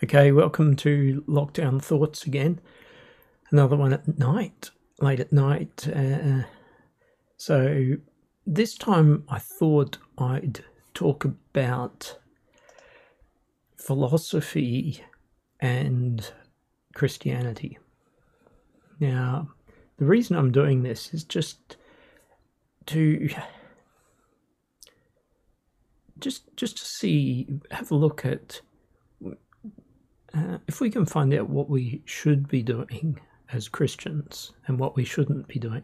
Okay, welcome to Lockdown Thoughts again. Another one at night, late at night. Uh, so, this time I thought I'd talk about philosophy and Christianity. Now, the reason I'm doing this is just to just just to see have a look at uh, if we can find out what we should be doing as Christians and what we shouldn't be doing.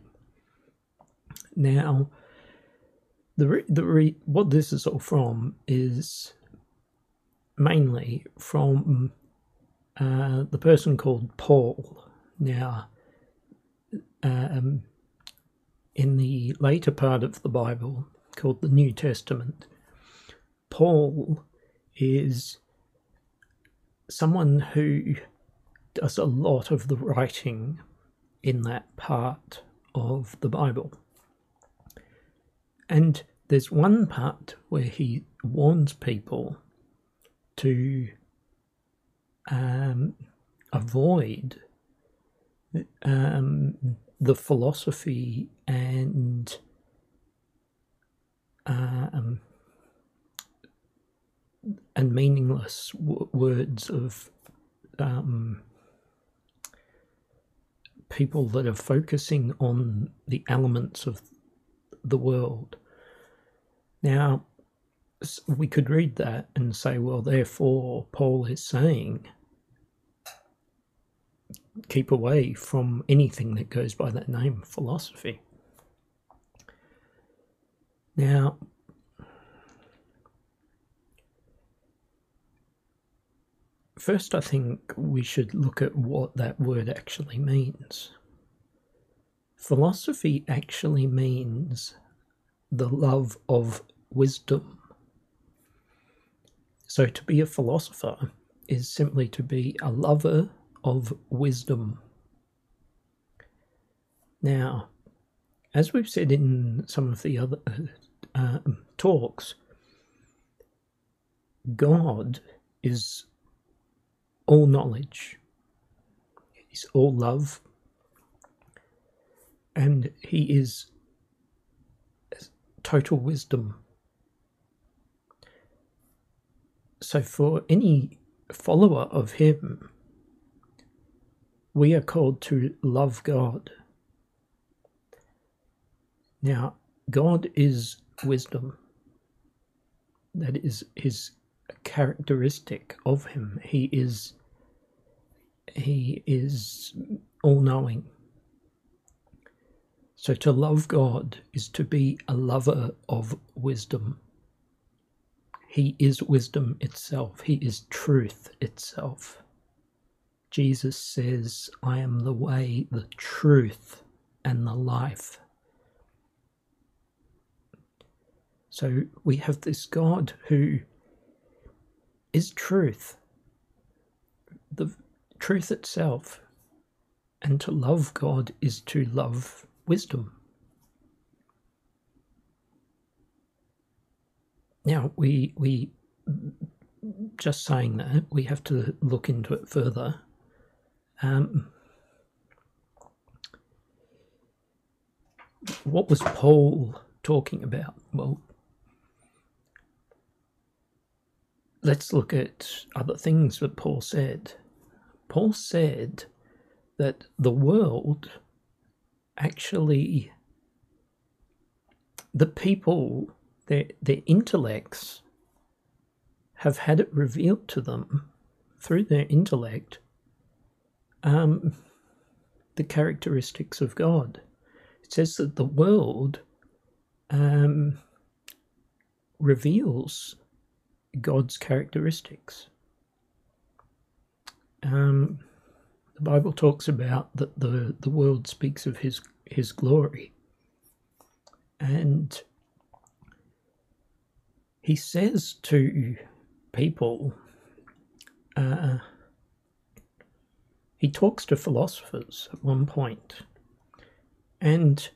Now, the re- the re- what this is all from is mainly from uh, the person called Paul. Now, um, in the later part of the Bible, called the New Testament, Paul is someone who does a lot of the writing in that part of the Bible. And there's one part where he warns people to um, avoid um, the philosophy and and meaningless w- words of um, people that are focusing on the elements of the world. Now, we could read that and say, well, therefore, Paul is saying, keep away from anything that goes by that name, philosophy. Now, First, I think we should look at what that word actually means. Philosophy actually means the love of wisdom. So, to be a philosopher is simply to be a lover of wisdom. Now, as we've said in some of the other uh, talks, God is all knowledge, He's all love, and He is total wisdom. So, for any follower of Him, we are called to love God. Now, God is wisdom. That is His characteristic of him. He is he is all knowing. So to love God is to be a lover of wisdom. He is wisdom itself. He is truth itself. Jesus says, I am the way, the truth, and the life. So we have this God who is truth, the truth itself. And to love God is to love wisdom. Now, we, we, just saying that, we have to look into it further. Um, what was Paul talking about? Well, let's look at other things that Paul said. Paul said that the world actually, the people, their, their intellects have had it revealed to them through their intellect um, the characteristics of God. It says that the world um, reveals God's characteristics. Um, the Bible talks about that the, the world speaks of his his glory. And he says to people, uh, he talks to philosophers at one point, and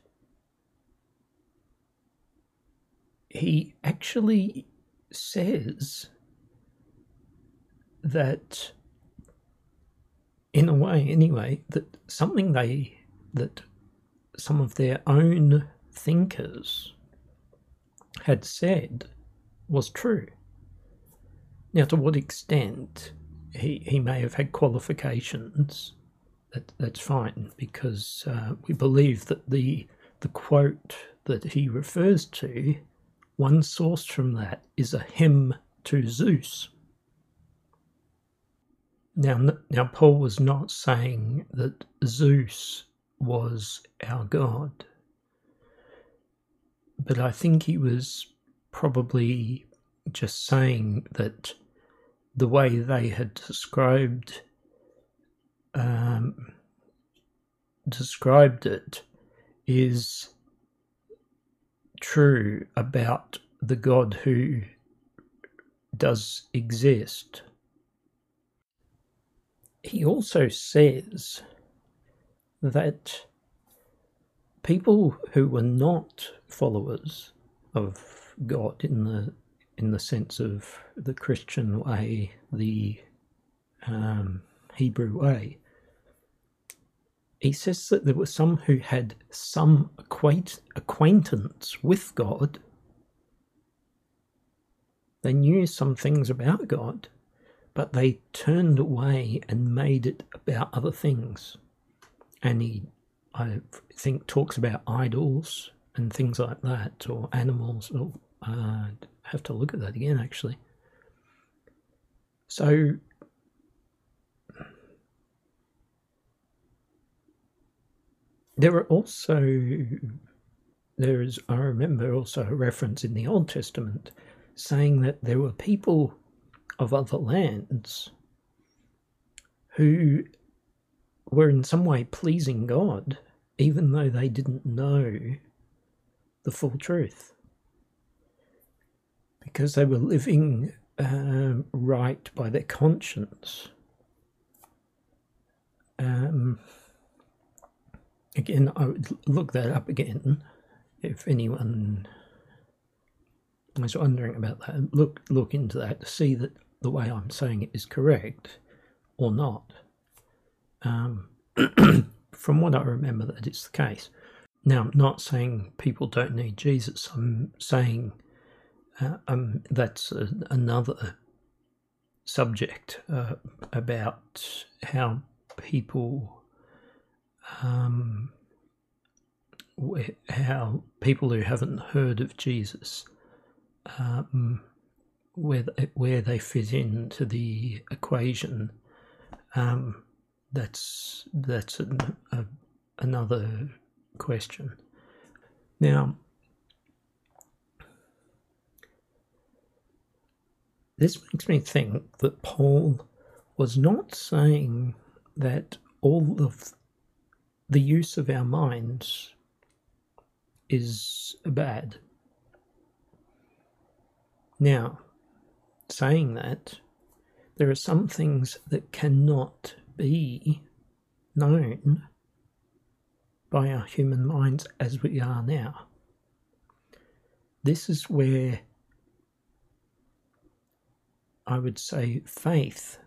he actually says that in a way anyway, that something they that some of their own thinkers had said was true. Now, to what extent he, he may have had qualifications, that, that's fine, because uh, we believe that the, the quote that he refers to, one source from that is a hymn to Zeus. Now, now Paul was not saying that Zeus was our God, but I think he was probably just saying that the way they had described um, described it is true about the God who does exist. He also says that people who were not followers of God in the in the sense of the Christian way, the um, Hebrew way. He says that there were some who had some acquaint- acquaintance with God. They knew some things about God, but they turned away and made it about other things. And he, I think, talks about idols and things like that, or animals, or uh, have to look at that again actually. So there are also there is I remember also a reference in the Old Testament saying that there were people of other lands who were in some way pleasing God, even though they didn't know the full truth because they were living um, right by their conscience. Um, again, I would look that up again if anyone is wondering about that. Look, look into that to see that the way I'm saying it is correct or not. Um, from what I remember, that is the case. Now, I'm not saying people don't need Jesus. I'm saying uh, um, that's a, another subject uh, about how people, um, how people who haven't heard of Jesus, um, where where they fit into the equation. Um, that's that's an, a, another question. Now, This makes me think that Paul was not saying that all of the use of our minds is bad. Now, saying that, there are some things that cannot be known by our human minds as we are now. This is where I would say faith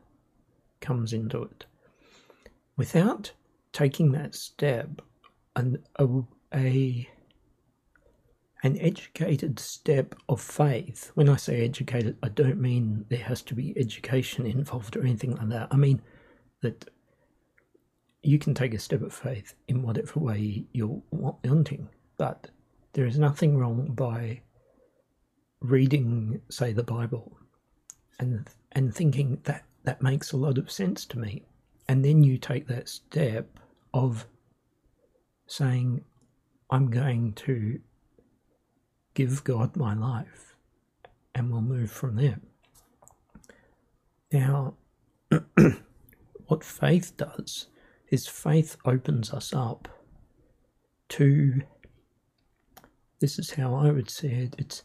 comes into it. Without taking that step, an, a, a an educated step of faith. When I say educated, I don't mean there has to be education involved or anything like that. I mean that you can take a step of faith in whatever way you're wanting, but there is nothing wrong by reading, say, the Bible and and thinking that that makes a lot of sense to me and then you take that step of saying i'm going to give god my life and we'll move from there. Now what faith does is faith opens us up to this is how i would say it it's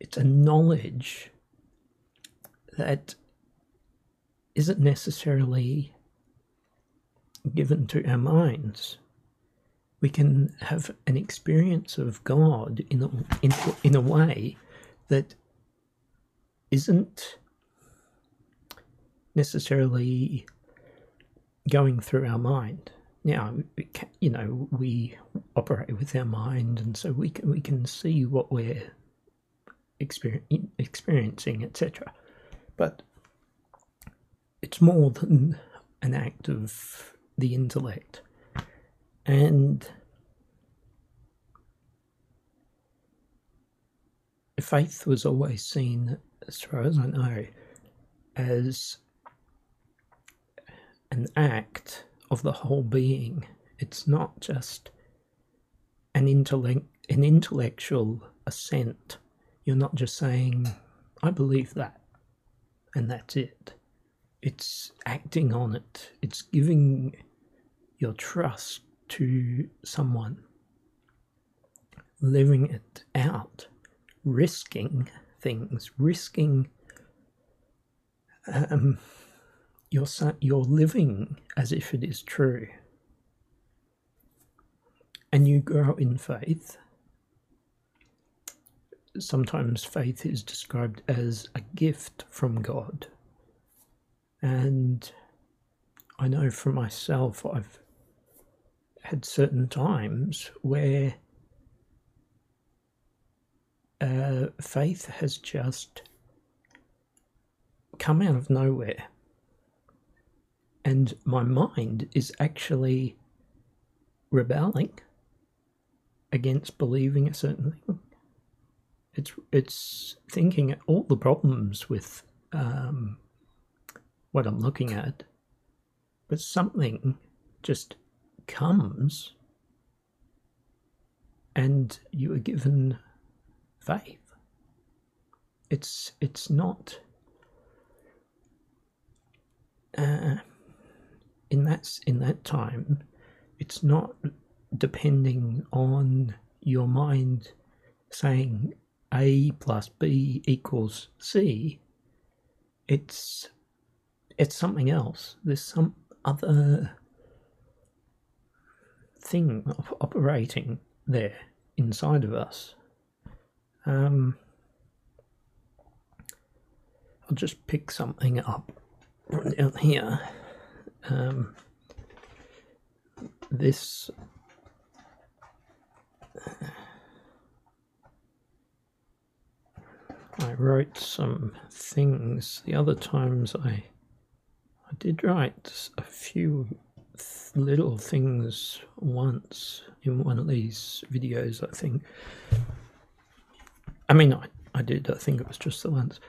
it's a knowledge that isn't necessarily given to our minds. We can have an experience of God in a, in, in a way that isn't necessarily going through our mind. Now, you know, we operate with our mind, and so we can, we can see what we're experiencing, etc. But it's more than an act of the intellect. And faith was always seen, as far as I know, as an act of the whole being. It's not just an intellect, an intellectual assent. You're not just saying, "I believe that," and that's it. It's acting on it. It's giving your trust to someone, living it out, risking things, risking um, you're you're living as if it is true, and you grow in faith. Sometimes faith is described as a gift from God, and I know for myself, I've had certain times where uh, faith has just come out of nowhere and my mind is actually rebelling against believing a certain thing. It's it's thinking all the problems with um, what I'm looking at, but something just comes, and you are given faith. It's it's not. Uh, in that in that time, it's not depending on your mind saying A plus B equals C. It's it's something else. There's some other thing operating there inside of us. Um, I'll just pick something up down here um, this I wrote some things the other times I I did write a few th- little things once in one of these videos I think. I mean I, I did I think it was just the once.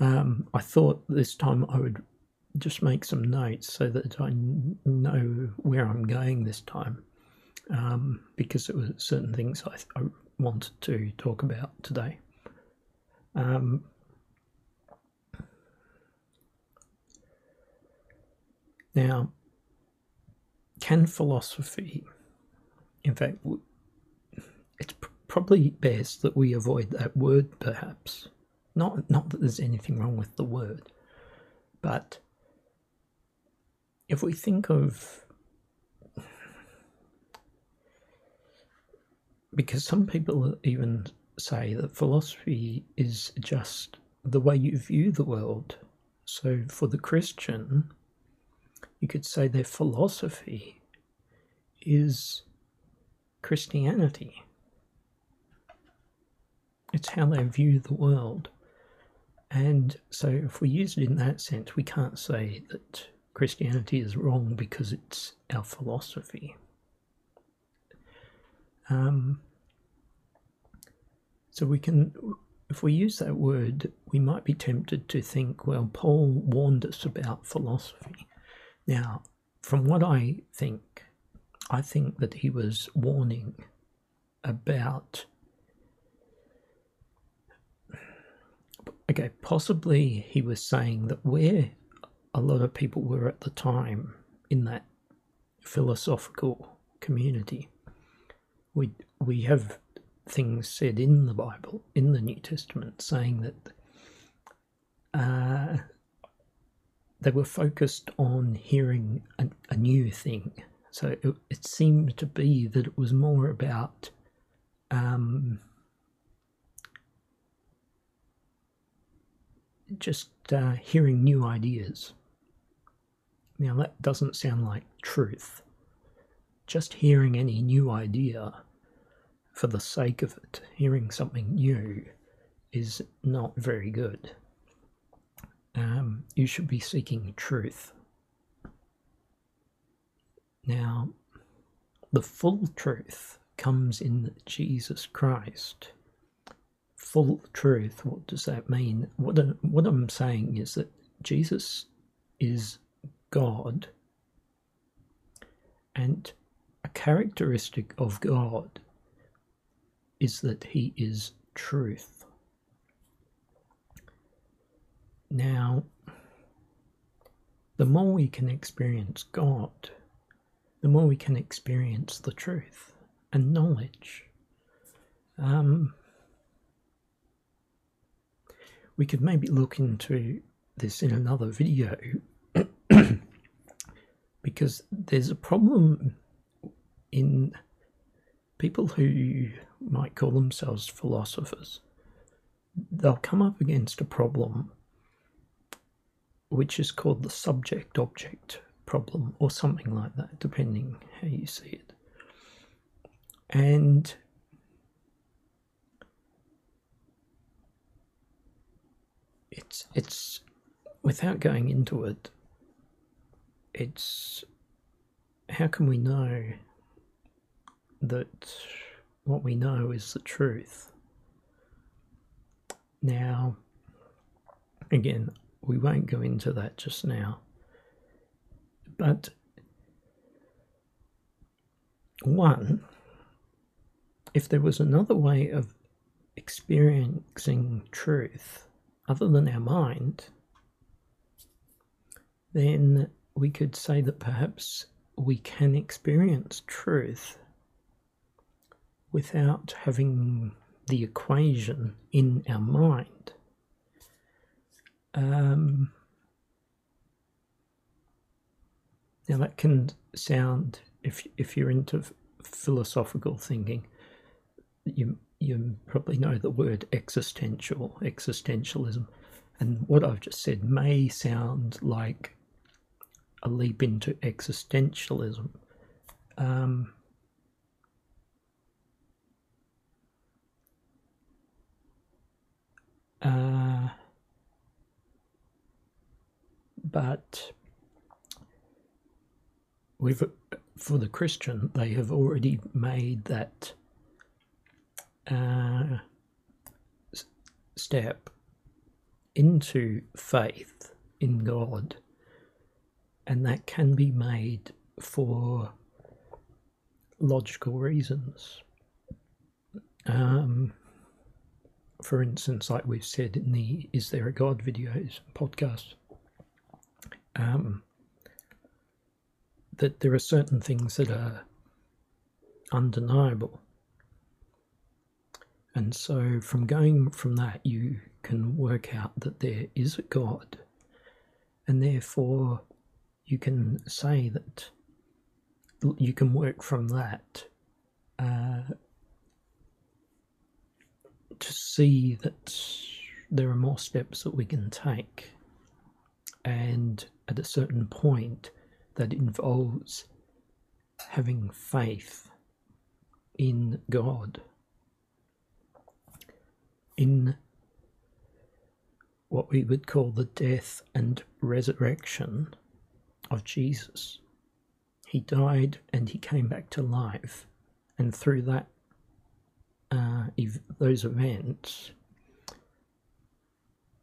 Um, I thought this time I would just make some notes so that I know where I'm going this time, um, because there were certain things I, I, wanted to talk about today. Um, now, can philosophy, in fact, it's probably best that we avoid that word, perhaps. Not, not that there's anything wrong with the word, but if we think of because some people even say that philosophy is just the way you view the world. So for the Christian, you could say their philosophy is Christianity. It's how they view the world. And so if we use it in that sense, we can't say that Christianity is wrong because it's our philosophy. Um, so we can, if we use that word, we might be tempted to think, well, Paul warned us about philosophy. Now, from what I think, I think that he was warning about. Okay, possibly he was saying that where a lot of people were at the time in that philosophical community. We we have things said in the Bible, in the New Testament, saying that uh, they were focused on hearing a, a new thing. So it, it, seemed to be that it was more about um, just uh, hearing new ideas Now, that doesn't sound like truth. Just hearing any new idea for the sake of it, hearing something new, is not very good. Um, you should be seeking truth. Now, the full truth comes in Jesus Christ. Full truth, what does that mean? What, what I'm saying is that Jesus is God, and a characteristic of God is that he is truth. Now, the more we can experience God, the more we can experience the truth and knowledge. Um, we could maybe look into this in another video because there's a problem in people who might call themselves philosophers. They'll come up against a problem which is called the subject object problem or something like that, depending how you see it. And it's it's without going into it, it's how can we know that what we know is the truth? Now, again, we won't go into that just now, but one, if there was another way of experiencing truth other than our mind, then we could say that perhaps we can experience truth without having the equation in our mind. Um, now that can sound, if if you're into philosophical thinking, you you probably know the word existential, existentialism, and what I've just said may sound like a leap into existentialism. Um, uh, but with for the Christian, they have already made that uh, step into faith in God, and that can be made for logical reasons. Um, for instance, like we've said in the Is There a God videos podcast, um, that there are certain things that are undeniable. And so, from going from that, you can work out that there is a God, and therefore you can say that you can work from that uh, to see that there are more steps that we can take. And at a certain point, that involves having faith in God, in what we would call the death and resurrection of Jesus. He died and he came back to life, and through that, uh, those events,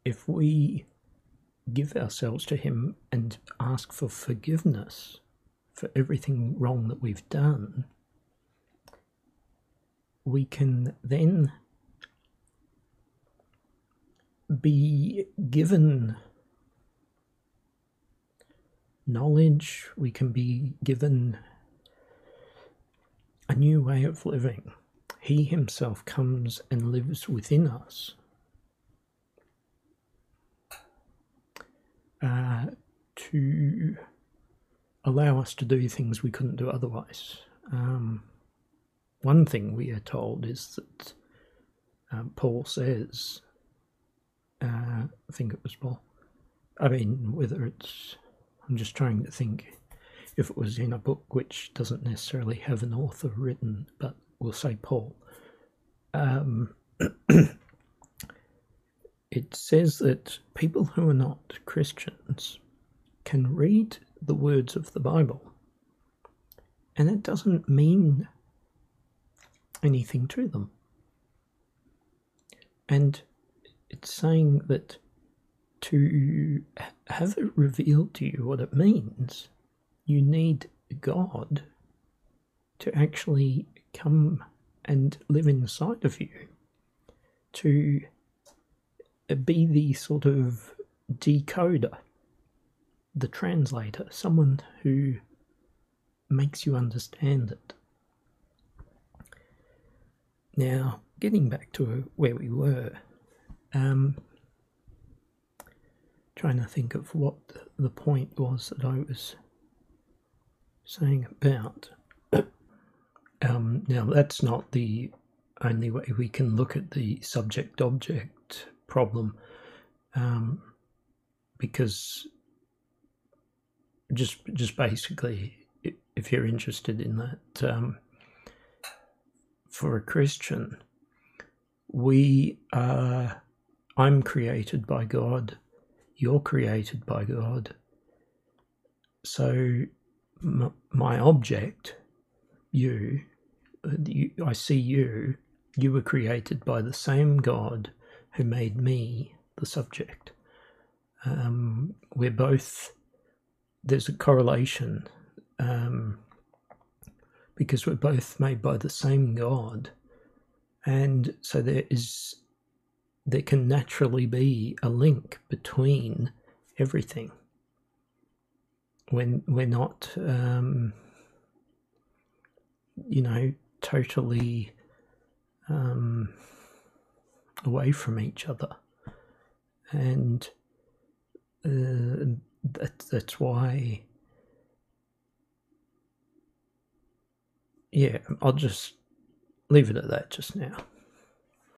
if we give ourselves to Him and ask for forgiveness for everything wrong that we've done, we can then be given knowledge, we can be given a new way of living. He Himself comes and lives within us. Uh, to allow us to do things we couldn't do otherwise. Um, one thing we are told is that um, Paul says, uh, I think it was Paul, I mean, whether it's I'm just trying to think if it was in a book which doesn't necessarily have an author written, but we'll say Paul. Um, it says that people who are not Christians can read the words of the Bible and it doesn't mean anything to them. And it's saying that to have it revealed to you what it means, you need God to actually come and live inside of you, to be the sort of decoder, the translator, someone who makes you understand it. Now, getting back to where we were, um, trying to think of what the point was that I was saying about. Um, now, that's not the only way we can look at the subject object problem, um, because just just basically, if you're interested in that, um, for a Christian, we are. I'm created by God. You're created by God. So, my object, you, you, I see you. You were created by the same God who made me the subject. Um, we're both. There's a correlation um, because we're both made by the same God, and so there is there can naturally be a link between everything. When we're not, um, you know, totally um, away from each other, and uh, that, that's why yeah, I'll just leave it at that just now.